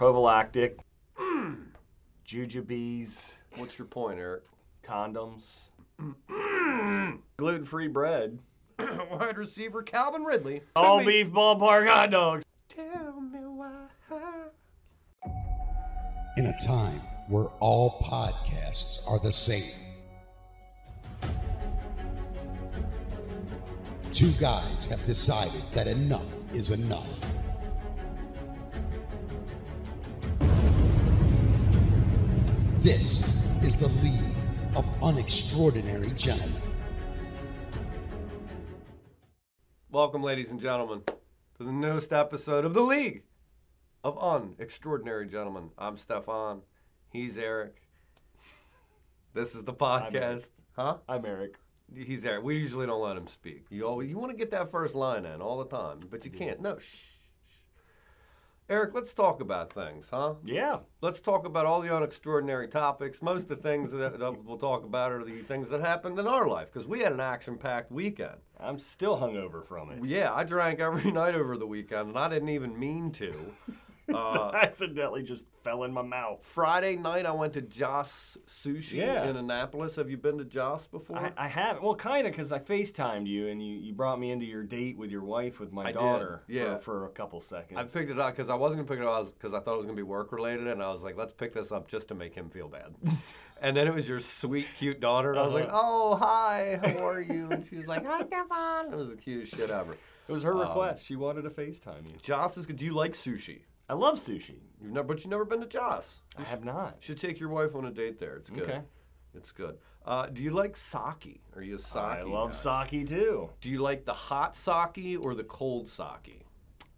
prophylactic, mm. jujubes, What's your point, Eric? condoms, mm. gluten-free bread, Wide receiver Calvin Ridley. all beef ballpark hot dogs. Tell me why. in a time where all podcasts are the same. Two guys have decided that enough is enough. This is the League of Unextraordinary Gentlemen. Welcome, ladies and gentlemen, to the newest episode of the League of Unextraordinary Gentlemen. I'm Stefan. He's Eric. This is the podcast. Huh? I'm Eric. He's Eric. We usually don't let him speak. You always you want to get that first line in all the time, but you can't. No. Shh. Eric, let's talk about things, huh? Yeah. Let's talk about all the unextraordinary topics. Most of the things that, that we'll talk about are the things that happened in our life because we had an action-packed weekend. I'm still hungover from it. Yeah, I drank every night over the weekend, and I didn't even mean to. Uh, accidentally just fell in my mouth. Friday night, I went to Joss Sushi Yeah. in Annapolis. Have you been to Joss before? I, I haven't. Well, kind of, because I FaceTimed you and you, you brought me into your date with your wife with my I did, daughter yeah. for, for a couple seconds. I picked it up because I wasn't gonna pick it up because I thought it was gonna be work related, and I was like, let's pick this up just to make him feel bad. and then it was your sweet, cute daughter, and I was like, Uh-huh. oh hi, how are you? And she was like, hi, Stefan. It was the cutest shit ever. it was her Um, request. she wanted to FaceTime you. Joss is good. Do you like sushi? I love sushi. You've never, but you've never been to Joss. I have not. Should take your wife on a date there. It's good. Okay. It's good. Uh, do you like sake? Are you a sake? I love guy? sake too. Do you like the hot sake or the cold sake?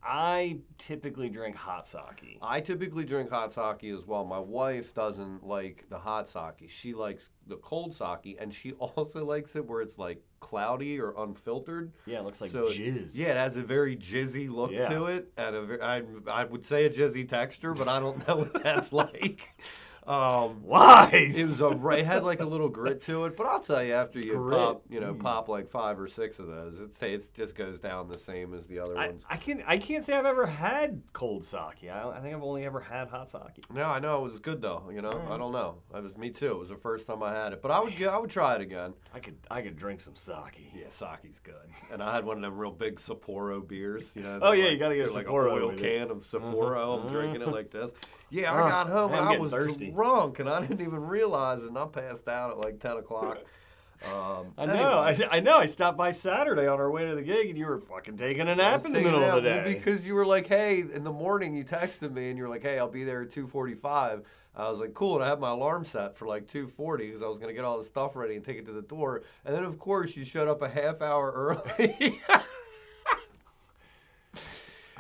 I typically drink hot sake. I typically drink hot sake as well. My wife doesn't like the hot sake. She likes the cold sake, and she also likes it where it's like cloudy or unfiltered. Yeah, it looks like So it- jizz. Yeah, it has a very jizzy look Yeah. to it, and a, I, I would say a jizzy texture, but I don't know what that's like. Um, Lies. it was a, it had like a little grit to it, but I'll tell you after you Grit. pop, you know, pop like five or six of those, it it just goes down the same as the other I, ones. I can I can't say I've ever had cold sake. I, I think I've only ever had hot sake. No, I know it was good though. You know, I don't know. It was me too. It was the first time I had it, but I would, I would try it again. I could I could drink some sake. Yeah, sake's good. And I had one of them real big Sapporo beers. You know, Oh, they're yeah, you gotta get a they're like Sapporo an oil with it. can of Sapporo. I'm Mhm. drinking it like this. Yeah, I Ah, got home man, and I'm I getting was thirsty. Drunk, and I didn't even realize it. And I passed out at like 10 o'clock. Um, I know. anyway. I, I know. I stopped by Saturday on our way to the gig, and you were fucking taking a nap in the middle of the well, day. because you were like, "Hey," in the morning you texted me and you were like, "Hey, I'll be there at 2:45." I was like, "Cool," and I had my alarm set for like 2:40 because I was gonna get all the stuff ready and take it to the door. And then, of course, you showed up a half hour early.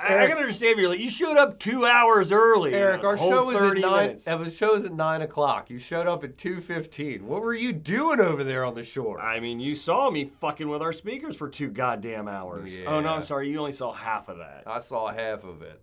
I, I can understand. You're like you showed up two hours early. Eric, our show was at nine. minutes. It was shows at nine o'clock. You showed up at 2:15. What were you doing over there on the shore? I mean, you saw me fucking with our speakers for two goddamn hours. Oh no, I'm sorry. You only saw half of that. I saw half of it.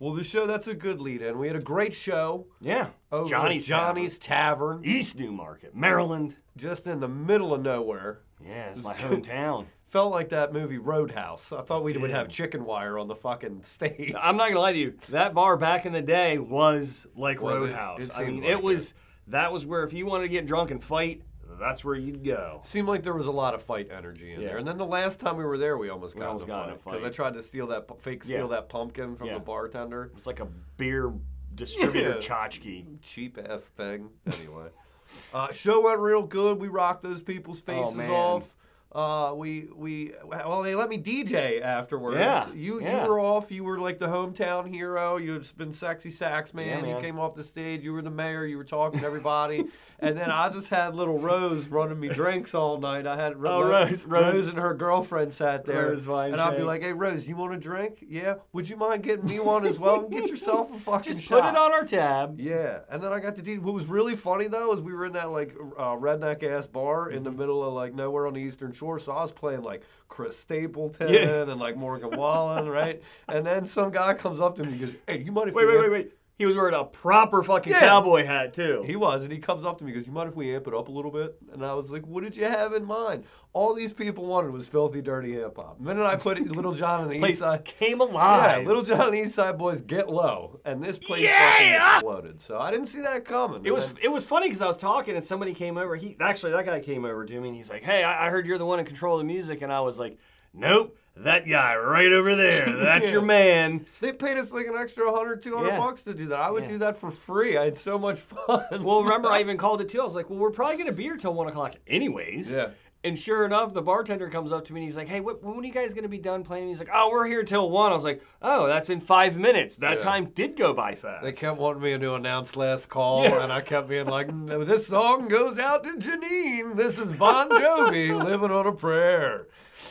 Well, the show that's a good lead in. We had a great show. Yeah, Johnny's Johnny's Tavern. East New Market, Maryland. just in the middle of nowhere. Yeah, it's It my good. hometown. Felt like that movie Roadhouse. I thought we would have chicken wire on the fucking stage. I'm not gonna lie to you. That bar back in the day was like Was? Roadhouse. It I mean, like it was. That was where if you wanted to get drunk and fight, that's where you'd go. Seemed like there was a lot of fight energy in Yeah. there. And then the last time we were there, we almost We got almost in a got in a fight because I tried to steal that fake steal Yeah. that pumpkin from Yeah. the bartender. It was like a beer distributor tchotchke. Cheap ass thing. Anyway, uh, show went real good. We rocked those people's faces Oh, off. Uh, we we well they let me DJ afterwards. Yeah, you yeah. you were off. You were like the hometown hero. You had been sexy sax man. Yeah, You came off the stage. You were the mayor. You were talking to everybody. and then I just had little Rose running me drinks all night. I had Oh, Rose, Rose. and her girlfriend sat there. Rose and I'd be like, Hey Rose, you want a drink? Yeah. Would you mind getting me one as well? And Get yourself a fucking Just shot. put it on our tab. Yeah, and then I got to do. What was really funny though is we were in that like uh, redneck ass bar in Mm-hmm. the middle of like nowhere on the Eastern Shore, so I was playing like Chris Stapleton Yeah. and like Morgan Wallen, right? And then some guy comes up to me and goes, "Hey, you mind if Wait, wait, wait, wait. He was wearing a proper fucking Yeah. cowboy hat too. He was, and he comes up to me, and goes, "You mind if we amp it up a little bit?" And I was like, "What did you have in mind?" All these people wanted was filthy, dirty hip hop. The minute I put Lil Jon on the East Side, came alive. yeah. Lil Jon and the East Side Boys get low, and this place Yeah! fucking exploded. So I didn't see that coming. It was it was funny because I was talking and somebody came over. He actually that guy came over to me and he's like, "Hey, I, I heard you're the one in control of the music," and I was like, "Nope, that guy right over there. That's Yeah. your man." They paid us like an extra 100, 200 Yeah. bucks to do that. I would Yeah. do that for free. I had so much fun. Well, remember I even called it too. I was like, "Well, we're probably gonna be here till one o'clock, anyways." Yeah. And sure enough, the bartender comes up to me and he's like, "Hey, what, when are you guys gonna be done playing?" He's like, "Oh, we're here till one." I was like, "Oh, that's in five minutes. That Yeah. time did go by fast." They kept wanting me to announce last call, Yeah. and I kept being like, "No, "This song goes out to Janine. This is Bon Jovi, living on a prayer."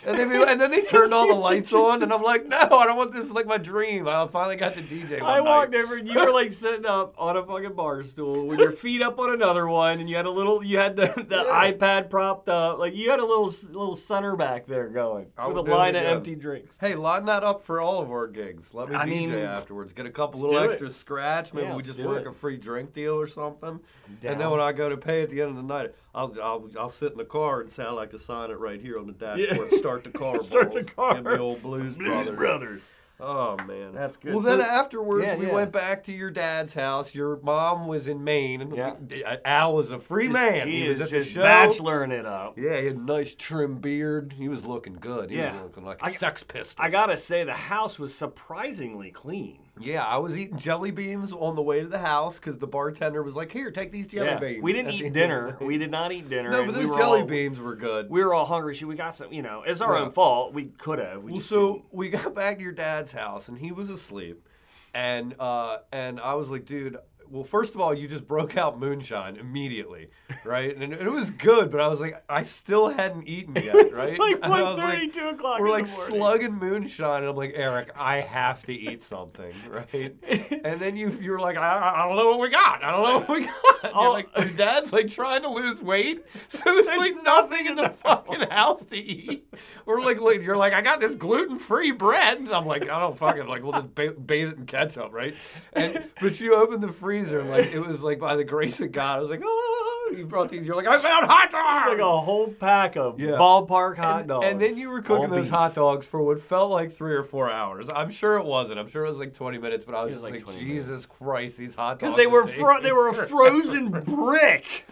And, they and then they turned all the lights on, and I'm like, "No, I don't want this. Is like my dream." I finally got the DJ. One I walked night. over and you were like sitting up on a fucking bar stool with your feet up on another one, and you had a little, you had the, the Yeah. iPad propped up, like you had a little little center back there going I with a would do it line of empty drinks. Hey, line that up for all of our gigs. Let me I DJ mean, afterwards. Get a couple little do it. extra scratch. Maybe Yeah, we just work it. a free drink deal or something. And then when I go to pay at the end of the night, I'll I'll, I'll sit in the car and say I like to sign it right here on the dashboard. Start the car. Start the balls. car. Give me old Blues, Brothers. Brothers. Oh man, That's good. Well, then afterwards, Yeah, we yeah. went back to your dad's house. Your mom was in Maine. and Yeah. Uh, Al was a free man. He, was is at the just show. bacheloring it up. Yeah, he had a nice trim beard. He was looking good. He Yeah. was looking like a I- sex pistol. I gotta say, the house was surprisingly clean. Yeah, I was eating jelly beans on the way to the house because the bartender was like, "Here, take these jelly Yeah. beans." We didn't eat dinner. We did not eat dinner. No, but we those were jelly all- beans were good. We were all hungry. So we got some, you know, it's our Yeah. own fault. We could have. We well, so didn't. we got back to your dad's house and he was asleep, and uh, and I was like, "Dude." Well, first of all, you just broke out moonshine immediately, right? And it was good, but I was like, I still hadn't eaten yet, right? It's like was 1.30, 2 o'clock We're like slugging moonshine, and I'm like, Eric, I have to eat something, right? and then you you're like, I, I don't know what we got. I don't know what we got. Like, your dad's like trying to lose weight, so there's like nothing in the fucking house to eat. We're like, like you're like, I got this gluten free bread, and I'm like, I don't fucking like, we'll just ba- bathe it in ketchup, right? And but you open the freezer, and like it was like by the grace of God, I was like, oh, you brought these. You're like, I found hot dogs. like a whole pack of Yeah. ballpark hot And, dogs. and then you were cooking those beef. hot dogs for what felt like three or four hours. I'm sure it wasn't. I'm sure it was like 20 minutes, but I was was just like like, 20 Jesus Christ, these hot dogs. Because they were taking fro- they were a frozen brick.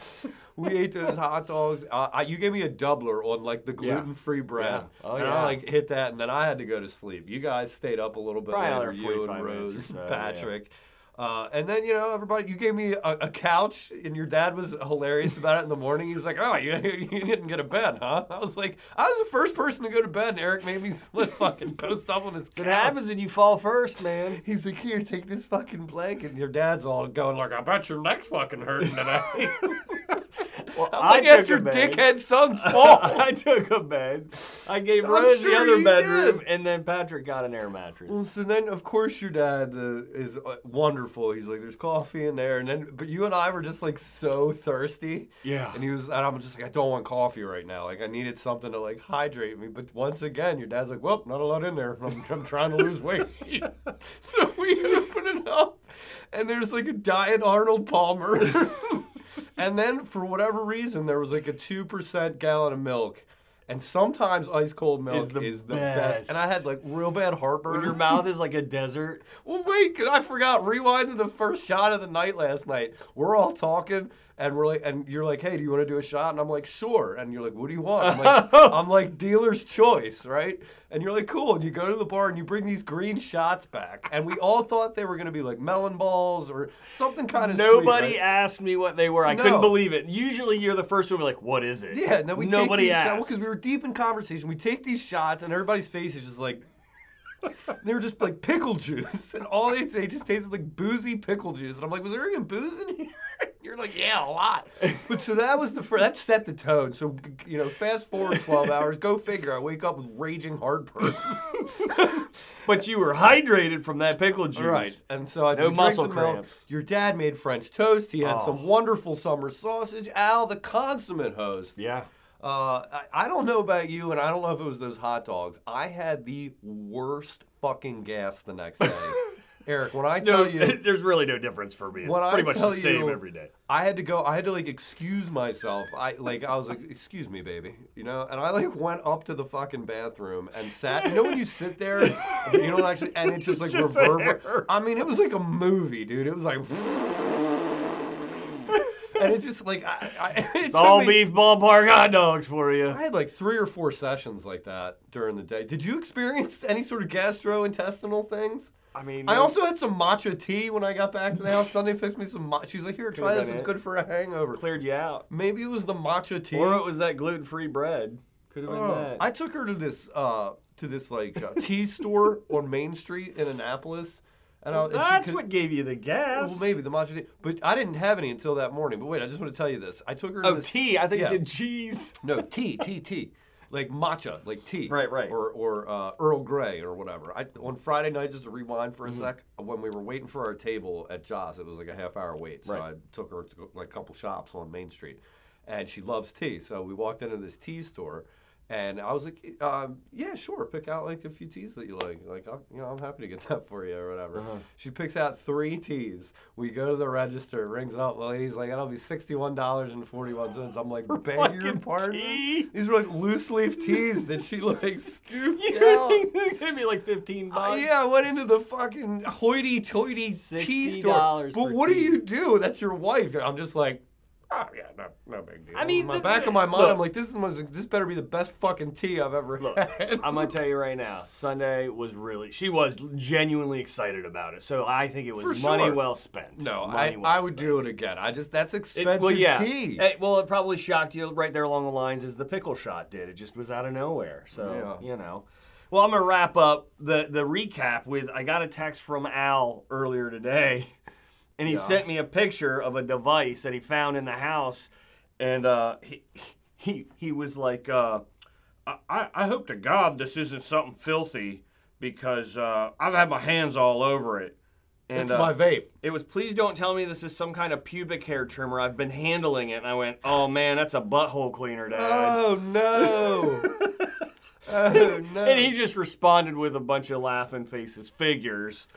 we ate those hot dogs. Uh, I, you gave me a doubler on like the gluten-free bread, Yeah. Oh, and yeah. I like hit that, and then I had to go to sleep. You guys stayed up a little bit Probably later. You and 45 minutes Rose, so, yeah. Patrick. Uh, and then you know everybody. You gave me a, a couch, and your dad was hilarious about it in the morning. He's like, "Oh, you, you didn't get a bed, huh?" I was like, "I was the first person to go to bed." And Eric made me slip fucking post up on his couch. It happens when you fall first, man. He's like, "Here, take this fucking blanket." And your dad's all going like, "I bet your neck's fucking hurting today." Well, I'm like, "That's your dickhead son's fault." I took a bed. I gave Rose sure the other bedroom, did. and then Patrick got an air mattress. Well, so then, of course, your dad uh, is uh, wonderful. He's like, "There's coffee in there," and then, but you and I were just like so thirsty. Yeah. And he was, and I'm just like, I don't want coffee right now. Like, I needed something to like hydrate me. But once again, your dad's like, "Well, not a lot in there. I'm, I'm trying to lose weight." so we open it up, and there's like a diet Arnold Palmer. and then, for whatever reason, there was like a two percent gallon of milk. And sometimes ice cold milk the is the best. best. And I had like real bad heartburn. When your mouth is like a desert. Well, wait, 'cause I forgot. Rewind to the first shot of the night last night. We're all talking, and we're like, and you're like, "Hey, do you want to do a shot?" And I'm like, "Sure." And you're like, "What do you want?" I'm like, I'm like dealer's choice, right? And you're like, "Cool." And you go to the bar and you bring these green shots back, and we all thought they were gonna be like melon balls or something kind of. Nobody Sweet, right? asked me what they were. I No. couldn't believe it. Usually, you're the first one to be like, "What is it?" Yeah, and then we nobody take these asked because we were deep in conversation. We take these shots, and everybody's face is just like they were just like pickle juice, and all they they just tasted like boozy pickle juice. And I'm like, was there even booze in here? You're like, yeah, a lot. But so that was the first. That set the tone. So you know, fast forward 12 hours. Go figure. I wake up with raging heartburn. But you were hydrated from that pickle juice. Right. And so I No muscle milk. cramps. Your dad made French toast. He had Oh. some wonderful summer sausage. Al, the consummate host. Yeah. Uh, I, I don't know about you, and I don't know if it was those hot dogs. I had the worst fucking gas the next day. Eric, when I No, you, there's really no difference for me. It's When I pretty much the same you- every day. I had to go. I had to like excuse myself. I like I was like, "Excuse me, baby," you know. And I like went up to the fucking bathroom and sat. You know when you sit there, you don't actually, and it's just like reverberate. I mean, it was like a movie, dude. It was like, and it just like I, I it It's all me- beef ballpark hot dogs for you. I had like three or four sessions like that during the day. Did you experience any sort of gastrointestinal things? I mean, I also had some matcha tea when I got back to the house. Sunday fixed me some matcha. She's like, "Here, try this. It's it. good for a hangover." cleared you out. Maybe it was the matcha tea. Or it was that gluten-free bread. Could have been Oh, that. I took her to this uh, to this like uh, tea store on Main Street in Annapolis, and, I, and That's could- what gave you the gas. Well, maybe the matcha tea, but I didn't have any until that morning. But wait, I just want to tell you this. I took her to Oh, this tea. I think yeah. you said cheese. No, tea, tea, tea. Like matcha, like tea. Right, right. Or, or uh, Earl Grey or whatever. I, on Friday night, just to rewind for a Mm-hmm. sec, when we were waiting for our table at Joss, it was like a half hour wait. So Right. I took her to like a couple shops on Main Street. And she loves tea. So we walked into this tea store. And I was like, um, yeah, sure. Pick out like a few teas that you like. Like, I'm, you know, I'm happy to get that for you or whatever. Uh-huh. She picks out three teas. We go to the register, rings it up. The lady's like, that'll be sixty-one dollars and forty-one cents. I'm like, beg your pardon. tea? These were like loose leaf teas that she like scooped You're out. it's gonna be like 15 Uh, bucks. yeah, I went into the fucking hoity-toity tea store. But what do you do? That's your wife. I'm just like, oh yeah, no, no big deal. I mean, in the the- back of my mind, look. I'm like, this is this better be the best fucking tea I've ever Look, had. I'm gonna tell you right now. Sunday was really. She was genuinely excited about it. So I think it was For money sure. well spent. no, money I, well I would spent. do it again. I just that's It- expensive well, yeah. tea. Eh, well, it probably shocked you right there along the lines as the pickle shot did. It just was out of nowhere. So Yeah. you know. Well, I'm gonna wrap up the the recap with I got a text from Al earlier today, and he Yeah. sent me a picture of a device that he found in the house, and uh, he he he was like, uh, I- I hope to God this isn't something filthy because uh, I've had my hands all over it. And, it's uh, my vape. it was, please don't tell me this is some kind of pubic hair trimmer. I've been handling it. And I went, oh man, that's a butthole cleaner, Dad. Oh no! oh no! And he just responded with a bunch of laughing faces, figures.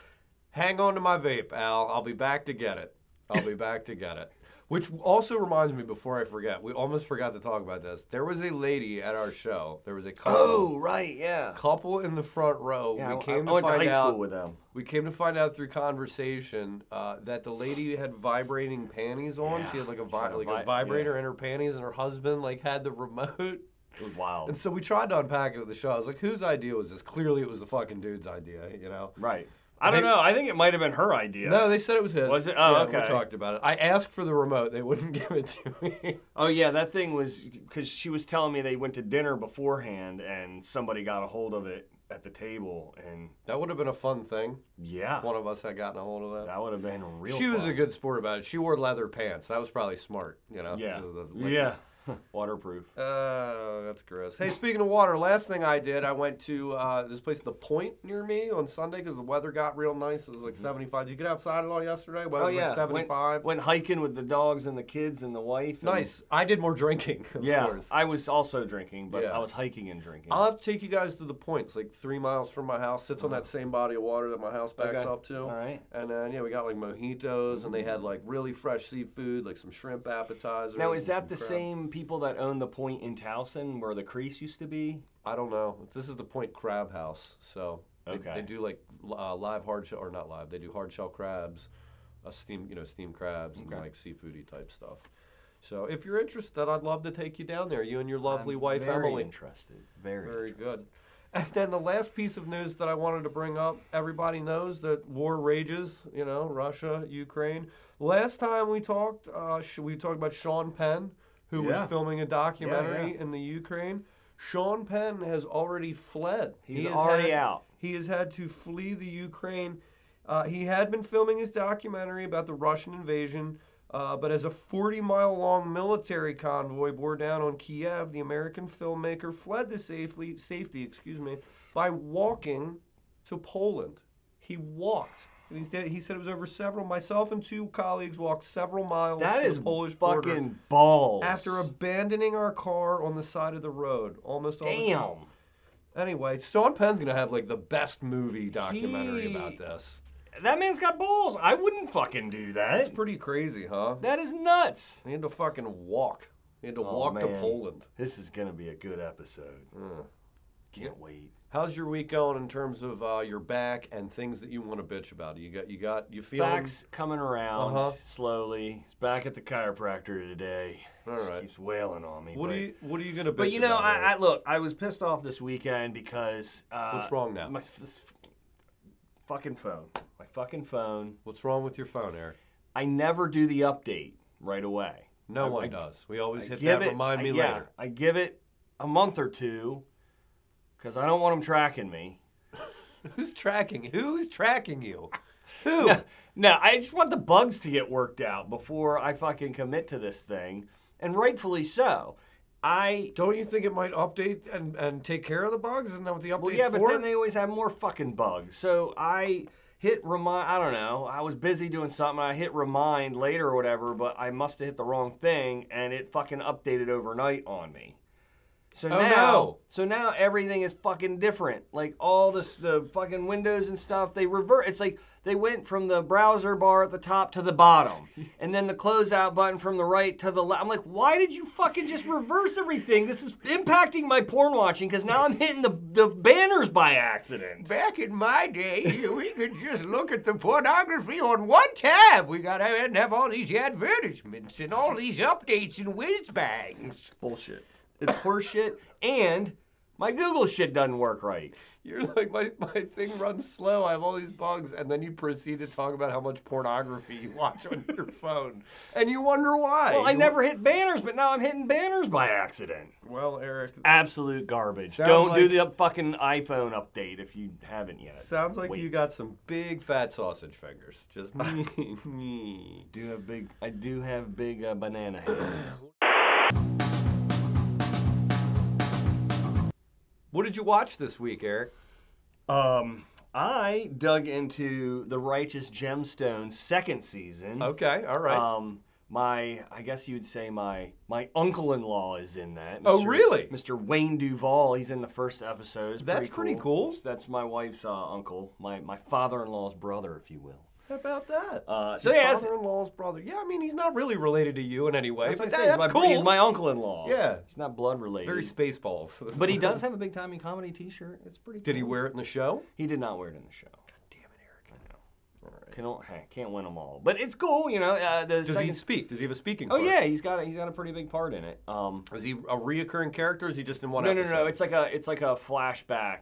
Hang on to my vape, Al. I'll be back to get it. I'll be back to get it. Which also reminds me, before I forget, we almost forgot to talk about this. There was a lady at our show. There was a couple, Oh, right, yeah. couple in the front row. Yeah, we came I to went to find high out. school with them. We came to find out through conversation uh, that the lady had vibrating panties on. she had like a, vi- like vi- a vibrator in her panties, and her husband like had the remote. It was wild. And so we tried to unpack it at the show. I was like, whose idea was this? Clearly, it was the fucking dude's idea, you know? right. I don't They- know. I think it might have been her idea. No, they said it was his. Was it? Oh, Yeah, okay. We talked about it. I asked for the remote. They wouldn't give it to me. Oh, yeah, that thing was because she was telling me they went to dinner beforehand and somebody got a hold of it at the table. And that would have been a fun thing. yeah, If one of us had gotten a hold of that. that would have been real she was a good sport about it. She wore leather pants. That was probably smart, you know? Yeah. 'cause of the liquid. Yeah. Waterproof. Oh, that's gross. Hey, speaking of water, last thing I did, I went to uh, this place, The Point, near me on Sunday because the weather got real nice. It was like 75. Did you get outside at all yesterday? Weather Mm-hmm. Oh was yeah, like 75. Went, went hiking with the dogs and the kids and the wife. and- nice. I did more drinking, of Yeah, course. I was also drinking, but Yeah. I was hiking and drinking. I'll have to take you guys to the point. It's like three miles from my house. Sits on that same body of water that my house backs Uh-huh. Okay. up to. All right. And then yeah, we got like mojitos, and they had like really fresh seafood, like some shrimp appetizers. Now, is that the crab. same people that own the point in Towson where the crease used to be? I don't know. This is the Point Crab House, so they, Okay. they do like uh, live hard shell or not live. They do hard shell crabs, uh, steam you know steamed crabs and like seafoody type stuff. So if you're interested, I'd love to take you down there. You and your lovely I'm wife very Emily. interested. Very, Very interested. good. And then the last piece of news that I wanted to bring up everybody knows that war rages, you know, Russia, Ukraine. Last time we talked, uh, we talked about Sean Penn, who Yeah. was filming a documentary yeah. in the Ukraine. Sean Penn has already fled. He's He already had- out. He has had to flee the Ukraine. Uh, he had been filming his documentary about the Russian invasion, uh, but as a 40 mile long military convoy bore down on Kiev, the American filmmaker fled to safely, safety excuse me, by walking to Poland. He walked. And he's dead. He said it was over several. Myself and two colleagues walked several miles That is Polish fucking border balls. after abandoning our car on the side of the road almost all damn. Anyway, Sean Penn's gonna have like the best movie documentary He- about this. that man's got balls. I wouldn't fucking do that. That's pretty crazy, huh? That is nuts. He had to fucking walk. He had to Oh, walk to. Poland. This is gonna be a good episode. Uh. Can't wait. How's your week going in terms of uh, your back and things that you want to bitch about? You got, you got, you feeling? Back's coming around Uh-huh. slowly. He's back at the chiropractor today. All right, Just keeps wailing on me. What but, are you, what are you gonna bitch But you know, about, I, I look. I was pissed off this weekend because uh, What's wrong now? My this fucking phone. My fucking phone. What's wrong with your phone, Eric? I never do the update right away. No I- one I- does. We always I hit that. it- Remind me yeah, later. I give it a month or two because I don't want them tracking me. Who's tracking? Who's tracking you? Who? No, I just want the bugs to get worked out before I fucking commit to this thing, and rightfully so. I Don't you think it might update and, and take care of the bugs? Isn't that what the update's well, yeah, but for? then they always have more fucking bugs. So I hit remind. I don't know. I was busy doing something. I hit remind later or whatever, but I must have hit the wrong thing, and it fucking updated overnight on me. So Oh, now, no. so now everything is fucking different. Like all this, the fucking windows and stuff, they revert. It's like they went from the browser bar at the top to the bottom, and then the closeout button from the right to the left. I'm like, why did you fucking just reverse everything? This is impacting my porn watching because now I'm hitting the the banners by accident. Back in my day, we could just look at the pornography on one tab. We gotta have, have all these advertisements and all these updates and whiz bangs. Bullshit. It's horseshit, and my Google shit doesn't work right. You're like, my, my thing runs slow. I have all these bugs. And then you proceed to talk about how much pornography you watch on your phone. And you wonder why. Well, I You- never hit banners, but now I'm hitting banners by accident. Well, Eric, Absolute garbage. Don't do the fucking iPhone update if you haven't yet. sounds like you got some big fat sausage fingers. Just me. me. do have big. I do have big uh, banana hands. What did you watch this week, Eric? um, I dug into the Righteous Gemstones second season. Okay, all right. Um, my, I guess you'd say my my uncle-in-law is in that. Oh, really? Mr. Wayne Duvall. He's in the first episode. It's That's pretty cool. It's- That's my wife's uh, uncle, my my father-in-law's brother, if you will. How about that? Uh, so yeah, father-in-law's brother. Yeah, I mean, he's not really related to you in any way, that's, but I that- say, he's that's my, cool. He's my uncle-in-law. Yeah. he's not blood related. Very spaceballs. but he does have a big time in comedy T-shirt. It's pretty. Cool. Did he wear it in the show? He did not wear it in the show. God damn it, Eric. I know. Can o- hey, can't win them all, but it's cool. You know, uh, the Does second. he speak? Does he have a speaking? oh part? yeah, he's got a, he's got a pretty big part in it. Um, Is he a reoccurring character? Or is he just in one no, no, episode? no, It's like a it's like a flashback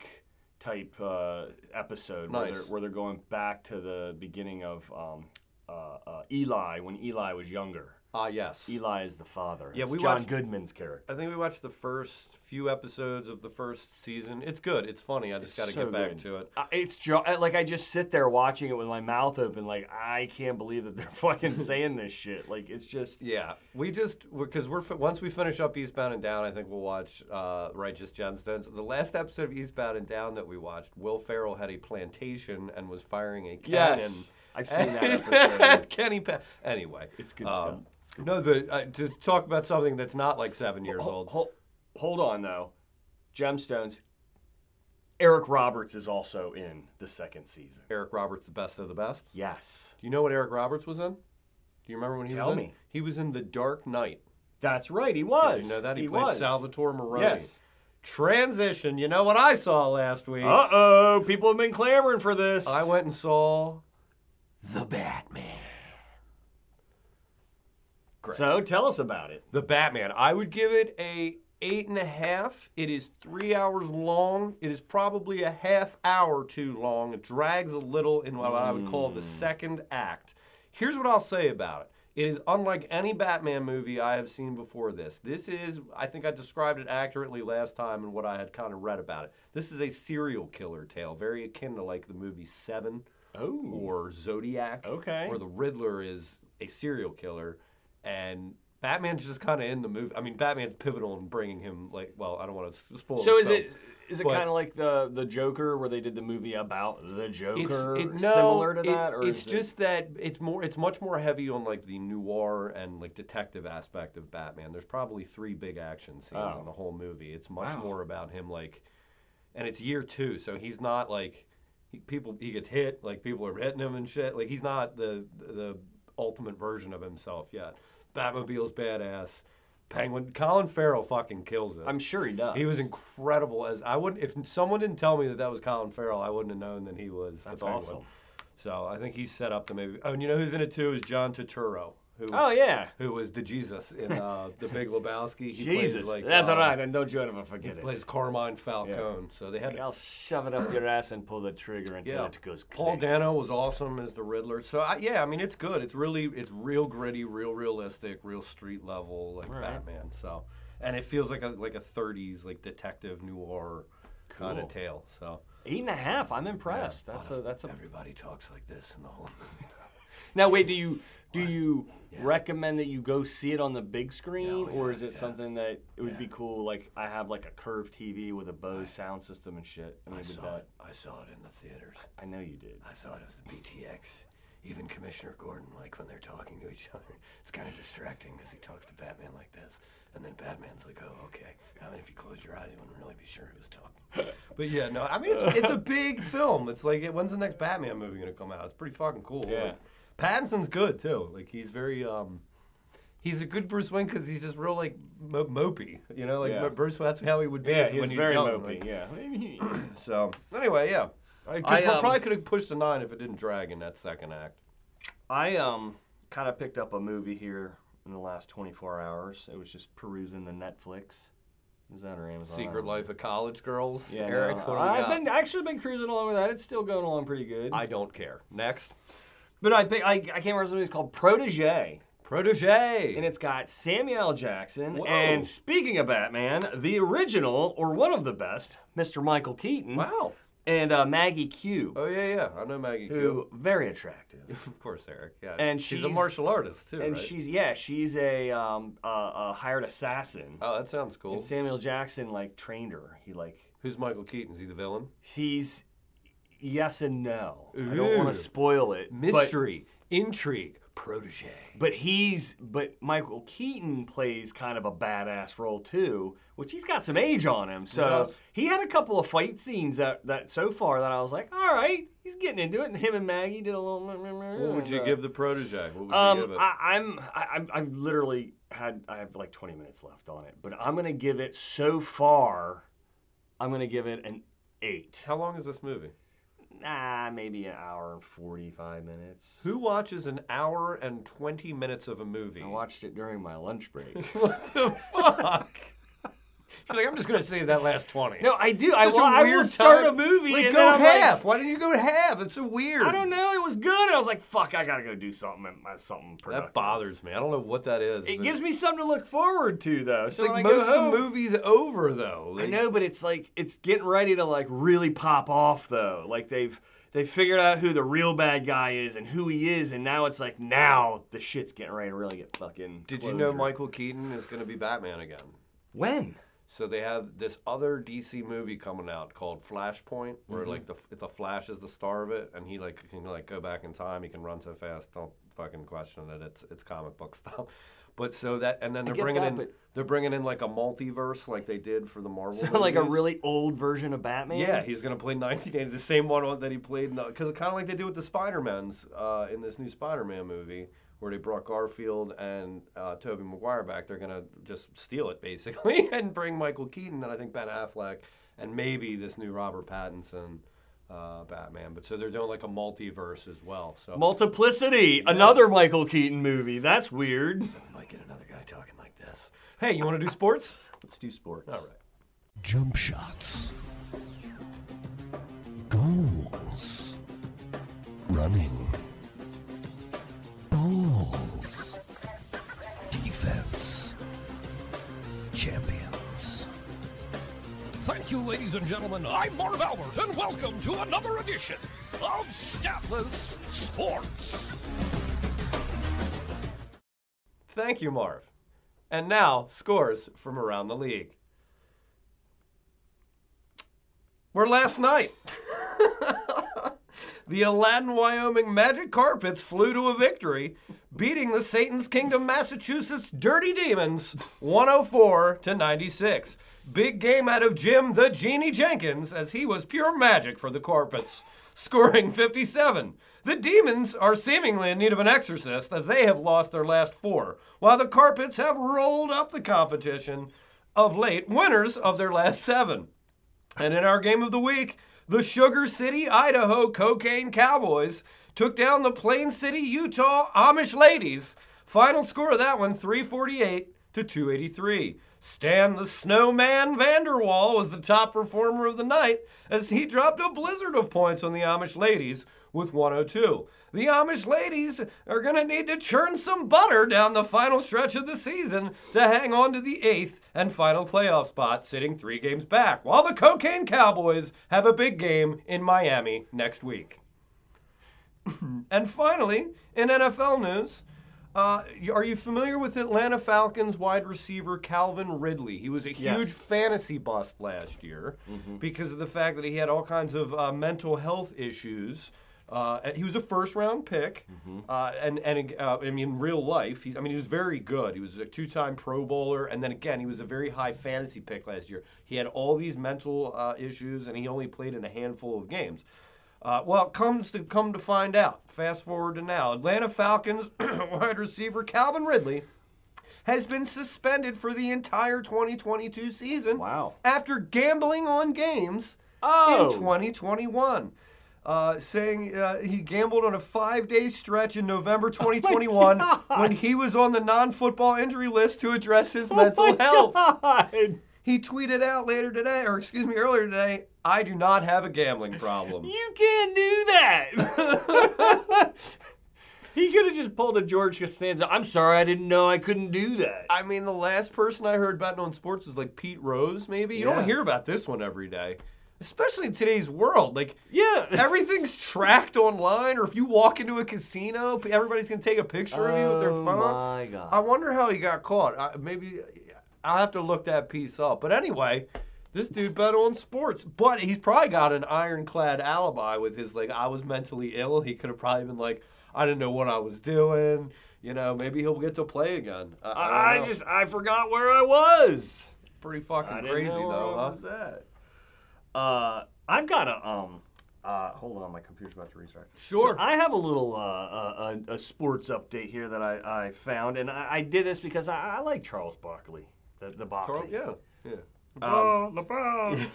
type uh, episode where they're where they're going back to the beginning of um, uh, uh, Eli when Eli was younger. ah yes. Eli is the father. Yeah, It's we John watched- Goodman's character. I think we watched the first few episodes of the first season. It's good. It's funny. I just got to so get back good. to it. Uh, It's jo- like I just sit there watching it with my mouth open, like I can't believe that they're fucking saying this shit. Like it's just Yeah, we just because we're fi- once we finish up Eastbound and Down, I think we'll watch uh, Righteous Gemstones. The last episode of Eastbound and Down that we watched, Will Ferrell had a plantation and was firing a cannon. yes, I've seen that at episode. Kenny Pa- Anyway, It's good um, stuff. It's good No, the uh, just talk about something that's not like seven years Ho- old. ho- hold on though, Gemstones. Eric Roberts is also in the second season. Eric Roberts, the best of the best. Yes, Do you know what Eric Roberts was in? Do you remember when he Tell was in? Tell me. He was in The Dark Knight. that's right. He was. Did you know that he, he played was. Salvatore Maroni. Yes. Transition. You know what I saw last week? Uh oh, people have been clamoring for this. I went and saw The Batman. Great. So tell us about it. The Batman. I would give it a eight and a half. It is three hours long. It is probably a half hour too long. It drags a little in what I would call the hmm. second act. Here's what I'll say about it. It is unlike any Batman movie I have seen before this. This is, I think I described it accurately last time and what I had kind of read about it. This is a serial killer tale, very akin to like the movie Seven Oh, or Zodiac. Okay. Where the Riddler is a serial killer, and Batman's just kind of in the movie. I mean, Batman's pivotal in bringing him like. Well, I don't want to spoil. so is film. it is it kind of like the the Joker where they did the movie about the Joker, it, no, similar to it- that, or it's is it- just that it's more. It's much more heavy on like the noir and like detective aspect of Batman. There's probably three big action scenes Oh. in the whole movie. It's much Wow. more about him like, and it's year two, so he's not like. he, people he gets hit, like people are hitting him and shit. Like he's not the the ultimate version of himself yet. Batmobile's badass. Penguin Colin Farrell fucking kills it. I'm sure he does. He was incredible as I wouldn't if someone didn't tell me that that was Colin Farrell, I wouldn't have known that he was. That's awesome. So I think he's set up to maybe. Oh, and you know who's in it too is John Turturro, who Oh yeah. who was the Jesus in uh, the Big Lebowski. He Jesus. plays, like, That's uh, all right, and don't you ever He forget it. plays Carmine Falcone. So they had I'll shove it up your ass and pull the trigger until yeah. it goes Paul. Dano was awesome as the Riddler. So I, yeah, I mean it's good. It's really it's real gritty, real realistic, real street level like right. Batman. So and it feels like a like a 30s like detective noir kind of tale. So Eight and a half. I'm impressed. That's a that's a. everybody talks like this in the whole movie. Now wait, do you do you recommend that you go see it on the big screen, oh, Yeah, or is it something that it would be cool? Like I have like a curved TV with a Bose sound system and shit. And I saw that. it. I saw it in the theaters. I know you did. I saw it as the BTX. Even Commissioner Gordon, like when they're talking to each other, it's kind of distracting because he talks to Batman like this, and then Batman's like, "Oh, okay." I mean, if you close your eyes, you wouldn't really be sure who was talking. but yeah, no, I mean, it's, it's a big film. It's like, when's the next Batman movie gonna come out? It's pretty fucking cool. Yeah. Like, Pattinson's good too. Like he's very um. He's a good Bruce Wayne because he's just real like mo- mopey, you know, like Yeah. Bruce. That's how he would be Yeah, if- he was when he's very young. mopey. like- Yeah. so anyway, yeah, I, could, I, um, probably could have pushed a nine if it didn't drag in that second act. I um kind of picked up a movie here in the last 24 hours. It was just perusing the Netflix. Is that or Amazon? Secret. Life of College Girls. Yeah, Eric, no, I've been actually been cruising along with that. It's still going along pretty good. I don't care. Next, but I I I can't remember something. It's called Protege, protege. and it's got Samuel L. Jackson. Whoa. And speaking of Batman, the original or one of the best, Mr. Michael Keaton. wow. And uh, Maggie Q, Oh yeah, yeah. I know Maggie. who Q. very attractive. Of course, Eric. Yeah. And she's, a martial artist too, and right? she's yeah, she's a um a, a hired assassin. Oh, that sounds cool. And Samuel Jackson like trained her. He like Who's Michael Keaton? Is he the villain? he's yes and no. I don't want to spoil it. but- Mystery, intrigue, protege. But he's but Michael Keaton plays kind of a badass role too, which he's got some age on him. So Yes. he had a couple of fight scenes that, that so far that I was like, all right, he's getting into it. And him and Maggie did a little. What would you uh, give the protege? What would you Um, give it? I, I'm I, I'm I've literally had I have like 20 minutes left on it, but I'm gonna give it so far. I'm gonna give it an eight. How long is this movie? Nah, maybe an hour and 45 minutes. Who watches an hour and twenty minutes of a movie? I watched it during my lunch break. what the fuck? You're like, I'm just gonna save that last twenty. no, I do. I, a I will start time. a movie Like, and go then I'm like, half. Why didn't you go to half? It's so weird. I don't know. It was good. And I was like, fuck, I gotta go do something. Something productive. That bothers me. I don't know what that is. It gives me something to look forward to, though. It's so like most of home- the movie's over though. I know, but it's like it's getting ready to like really pop off though. Like they've they figured out who the real bad guy is and who he is, and now it's like now the shit's getting ready to really get fucking. Did you know. Michael Keaton is going to be Batman again? When? So they have this other DC movie coming out called Flashpoint, where like the the Flash is the star of it, and he like can like go back in time. He can run so fast. Don't fucking question it. It's it's comic book stuff. But so that and then they're bringing that, in they're bringing in like a multiverse like they did for the Marvel. So like a really old version of Batman? Yeah, he's gonna play 1980, the same one that he played in because kind of like they do with the Spider-Mans uh, in this new Spider-Man movie, where they brought Garfield and uh, Tobey Maguire back. They're gonna just steal it basically and bring Michael Keaton and I think Ben Affleck and maybe this new Robert Pattinson uh, Batman. But so they're doing like a multiverse as well. So Multiplicity, another Michael Keaton movie. That's weird. we might get another guy talking like this. Hey, you want to do sports? Let's do sports. All right. Jump shots. Goals. Running. Thank you, ladies and gentlemen. I'm Marv Albert, and welcome to another edition of Statless Sports. Thank you, Marv. And now, scores from around the league. Where last night, the Aladdin, Wyoming Magic Carpets flew to a victory, beating the Satan's Kingdom, Massachusetts Dirty Demons 104 to 96. Big game out of Jim the Genie Jenkins as he was pure magic for the Carpets. scoring 57. The Demons are seemingly in need of an exorcist as they have lost their last four, while the Carpets have rolled up the competition of late, winners of their last seven. And in our game of the week, the Sugar City, Idaho Cocaine Cowboys took down the Plain City, Utah Amish Ladies. Final score of that one 348 to 283. Stan the Snowman Vanderwall was the top performer of the night as he dropped a blizzard of points on the Amish Ladies with 102. The Amish Ladies are going to need to churn some butter down the final stretch of the season to hang on to the eighth and final playoff spot, sitting three games back, while the Cocaine Cowboys have a big game in Miami next week. and finally, in NFL news, uh, are you familiar with Atlanta Falcons wide receiver Calvin Ridley? He was a huge Yes. fantasy bust last year because of the fact that he had all kinds of uh, mental health issues. Uh, he was a first round pick, uh, and and uh, I mean, in real life, he's, I mean, he was very good. He was a two time Pro Bowler, and then again, he was a very high fantasy pick last year. He had all these mental uh, issues, and he only played in a handful of games. Uh, well, it comes to come to find out. Fast forward to now, Atlanta Falcons wide receiver Calvin Ridley has been suspended for the entire 2022 season. Wow. After gambling on games Oh. in 2021. Uh, saying uh, he gambled on a five-day stretch in November 2021 God. when he was on the non-football injury list to address his Oh mental health. God. He tweeted out later today, or excuse me, earlier today, I do not have a gambling problem. You can't do that. he could have just pulled a George Costanza. I'm sorry, I didn't know I couldn't do that. I mean, the last person I heard betting on sports was like Pete Rose, maybe. You don't hear about this one every day, especially in today's world. Like, yeah. everything's tracked online, or if you walk into a casino, everybody's gonna take a picture of you with their phone. Oh phone. my God. I wonder how he got caught. I, maybe I'll have to look that piece up. But anyway, this dude bet on sports, but he's probably got an ironclad alibi with his like, I was mentally ill. He could have probably been like, I didn't know what I was doing. You know, maybe he'll get to play again. I, I I, just I forgot where I was. pretty fucking crazy where though, I huh? was at. Uh, I've got a um. Uh, hold on, my computer's about to restart. Sure. So I have a little uh, uh, a, a sports update here that I, I found, and I, I did this because I, I like Charles Barkley, the the Barkley. Charles, yeah, yeah. Um, LeBron.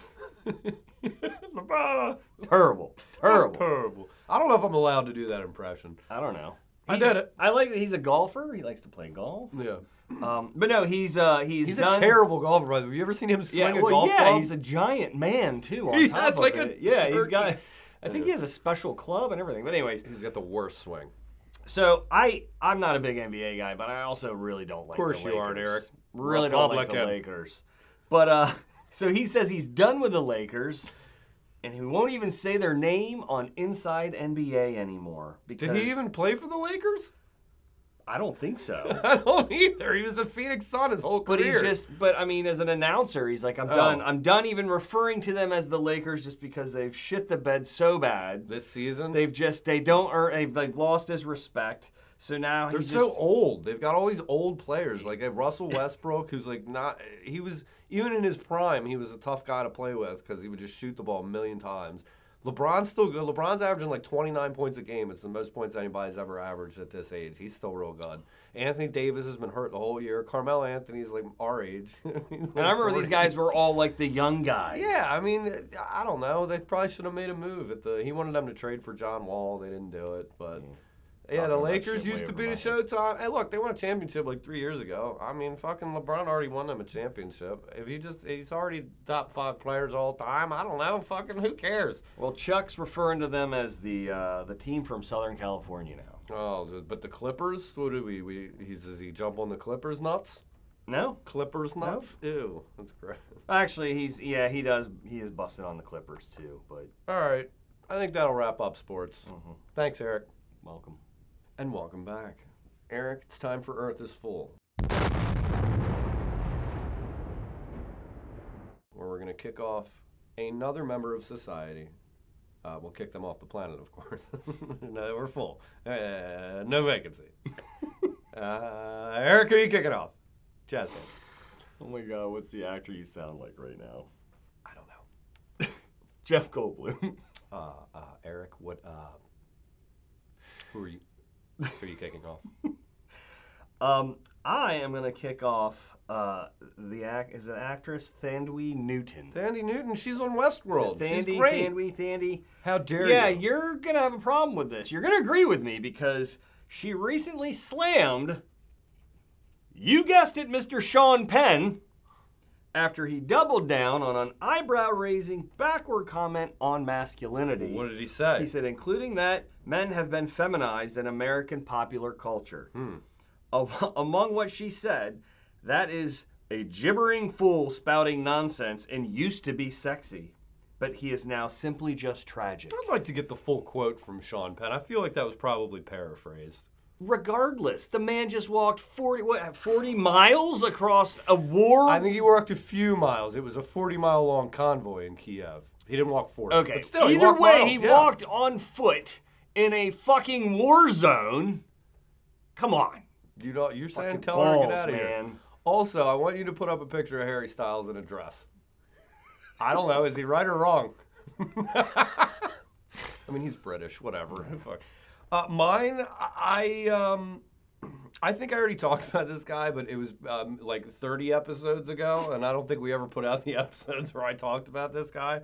LeBron. terrible, terrible. Terrible. I don't know if I'm allowed to do that impression. I don't know. I did it. I like that he's a golfer. He likes to play golf. Yeah. Um, but no, he's uh, he's He's done, a terrible golfer, brother. Have you ever seen him swing Yeah, a well, golf yeah, club? he's a giant man too. On He top has of like it. a yeah, he's turkey. got. I think he has a special club and everything. But anyways, He's got the worst swing. So I I'm not a big NBA guy, but I also really don't like. Of course the you aren't, Eric. Really don't like the. Lakers. But uh, so he says he's done with the Lakers, and he won't even say their name on Inside NBA anymore. Because Did he even play for the Lakers? I don't think so. I don't either. He was a Phoenix Sun his whole But career. he's just, but I mean, as an announcer, he's like, I'm Oh. done. I'm done even referring to them as the Lakers just because they've shit the bed so bad. this season. They've just, they don't earn, they've, they've lost his respect. So now They're so just, old. They've got all these old players, like uh, Russell Westbrook, who's like not. He was even in his prime. He was a tough guy to play with because he would just shoot the ball a million times. LeBron's still good. LeBron's averaging like 29 points a game. It's the most points anybody's ever averaged at this age. He's still real good. Anthony Davis has been hurt the whole year. Carmelo Anthony's like our age. He's and I remember 40. these guys were all like the young guys. Yeah, I mean, I don't know. They probably should have made a move. At the he wanted them to trade for John Wall. They didn't do it, but. Yeah, Talking the Lakers used to be the. Showtime. Hey, look, they won a championship like three years ago. I mean, fucking LeBron already won them a championship. If he just, he's already top five players all time. I don't know. Fucking who cares? Well, Chuck's referring to them as the uh, the team from Southern California now. Oh, but the Clippers. What do we? We he's does he jump on the Clippers nuts? No, Clippers nuts? Ew, that's great. actually, he's yeah, he does. He is busted on the Clippers too. But All right, I think that'll wrap up sports. Mm-hmm. Thanks, Eric, welcome. And welcome back, Eric. It's time for Earth is Full. where we're going to kick off another member of society. Uh, we'll kick them off the planet, of course. no, we're full. Uh, no vacancy. uh, Eric, who are you kicking off? Hands. Oh my God, what's the actor you sound like right now? I don't know. Jeff Goldblum. uh, uh, Eric, what? Uh, who are you? Who are you kicking off? Um, I am gonna kick off uh, the act is an actress Thandiwe Newton. Thandi Newton. She's on Westworld. Thandie, she's great. Thandiwe, Thandie. How dare yeah, you? you're gonna have a problem with this. You're gonna agree with me because she recently slammed. You guessed it, Mr. Sean Penn. After he doubled down on an eyebrow-raising backward comment on masculinity. What did he say? He said, including that, men have been feminized in American popular culture. Hmm. A- Among what she said, that is a gibbering fool spouting nonsense and used to be sexy, but he is now simply just tragic. I'd like to get the full quote from Sean Penn. I feel like that was probably paraphrased. Regardless, the man just walked 40, what, 40 miles across a war. I think he walked a few miles. It was a 40 mile long convoy in Kiev. He didn't walk 40. okay, But still, either walked way, miles, he yeah. walked on foot in a fucking war zone. Come on. You know, you're saying Fucking tell her to get out of here. Also, I want you to put up a picture of Harry Styles in a dress. I don't know. Is he right or wrong? I mean, he's British. Whatever. Fuck. Uh, mine, I um, I think I already talked about this guy, but it was um, like 30 episodes ago, and I don't think we ever put out the episodes where I talked about this guy.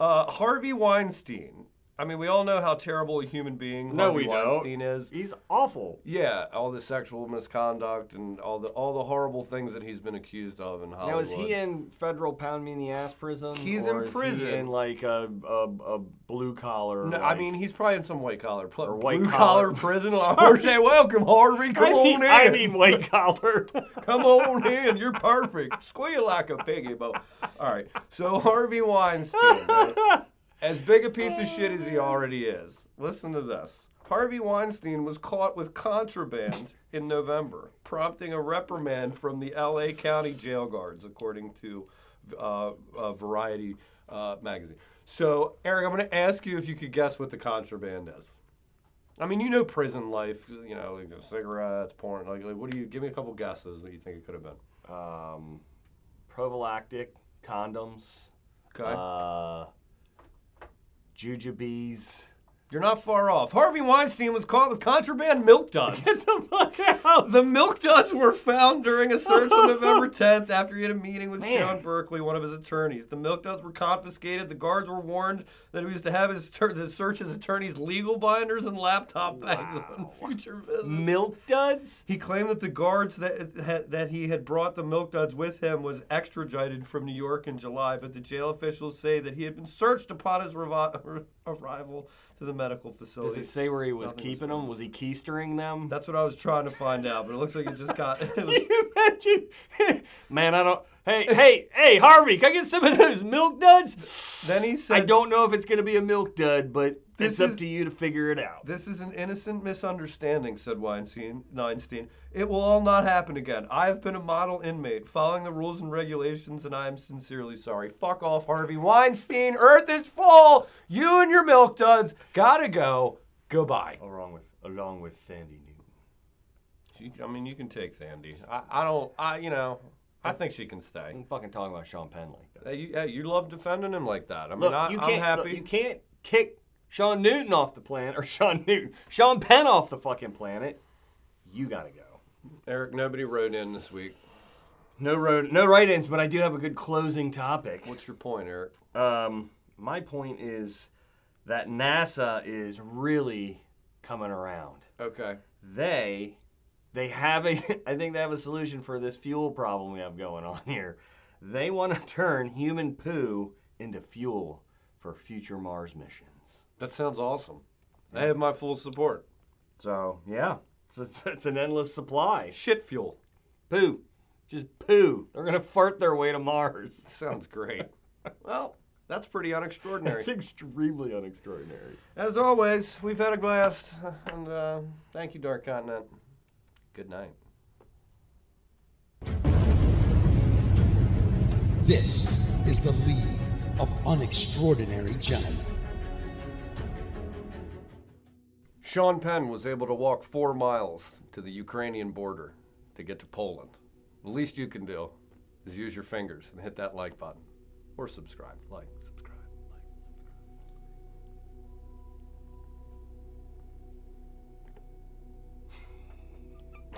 Uh, Harvey Weinstein. I mean, we all know how terrible a human being No, Harvey we don't. Weinstein is. He's awful. Yeah, all the sexual misconduct and all the all the horrible things that he's been accused of in Hollywood. Now is he in federal pound me in the ass prison? He's or in is prison. He in like a a, a blue collar. No, I mean, he's probably in some white collar, pl- Or white blue collar. collar prison. Sorry. Hey, welcome, Harvey. Come I mean, on in. I mean white collar. Come on in. You're perfect. Squeal like a piggy, Bo. All right. So Harvey Weinstein, right? as big a piece of shit as he already is. Listen to this. Harvey Weinstein was caught with contraband in November, prompting a reprimand from the L.A. County jail guards, according to uh, uh, Variety uh, magazine. So, Eric, I'm going to ask you if you could guess what the contraband is. I mean, you know prison life, you know, like cigarettes, porn. Like, like, what do you? Give me a couple guesses what you think it could have been. um, prophylactic condoms. Okay. Jujubes. You're not far off. Harvey Weinstein was caught with contraband milk duds. the fuck out. the milk duds were found during a search on November 10th after he had a meeting with Man. Sean Berkeley, one of his attorneys. The milk duds were confiscated. The guards were warned that he was to have his tur- to search his attorney's legal binders and laptop bags on future visits. Milk duds. He claimed that the guards that that he had brought the milk duds with him was extradited from New York in July, but the jail officials say that he had been searched upon his revi- arrival to the medical facility. Does it say where he was Nothing was keeping them? Was he keystering them? That's what I was trying to find out, but it looks like it just got. It was, Can you imagine? Man, I don't. Hey, hey, hey, Harvey, can I get some of those milk duds? then he said, I don't know if it's going to be a milk dud, but This it's up to you to figure it out. This is an innocent misunderstanding, said Weinstein. Weinstein. It will all not happen again. I have been a model inmate, following the rules and regulations, and I am sincerely sorry. Fuck off, Harvey Weinstein. Earth is full. You and your milk duds gotta go. Goodbye. Along with along with Sandy Newton. I mean, you can take Sandy. I, I don't. I, you know, I think she can stay. I'm fucking talking about Sean Penn like that. Hey, you, hey, you love defending him like that. I mean, Look, I, you I'm can't. happy. look, you can't kick Sean Newton off the planet or Sean Newton, Sean Penn off the fucking planet. You gotta go. Eric, nobody wrote in this week. No road, no write-ins, but I do have a good closing topic. What's your point, Eric? Um, my point is that NASA is really coming around. Okay. They, they have a. I think they have a solution for this fuel problem we have going on here. They want to turn human poo into fuel for future Mars missions. That sounds awesome. They have my full support. So yeah, it's, it's, it's an endless supply. Shit fuel. Poo, just poo. They're gonna fart their way to Mars. Sounds great. well, that's pretty unextraordinary. It's extremely unextraordinary. As always, we've had a blast. And uh, thank you, Dark Continent. Good night. This is the League of Unextraordinary Gentlemen. Sean Penn was able to walk four miles to the Ukrainian border to get to Poland. The least you can do is use your fingers and hit that like button. Or subscribe. Like,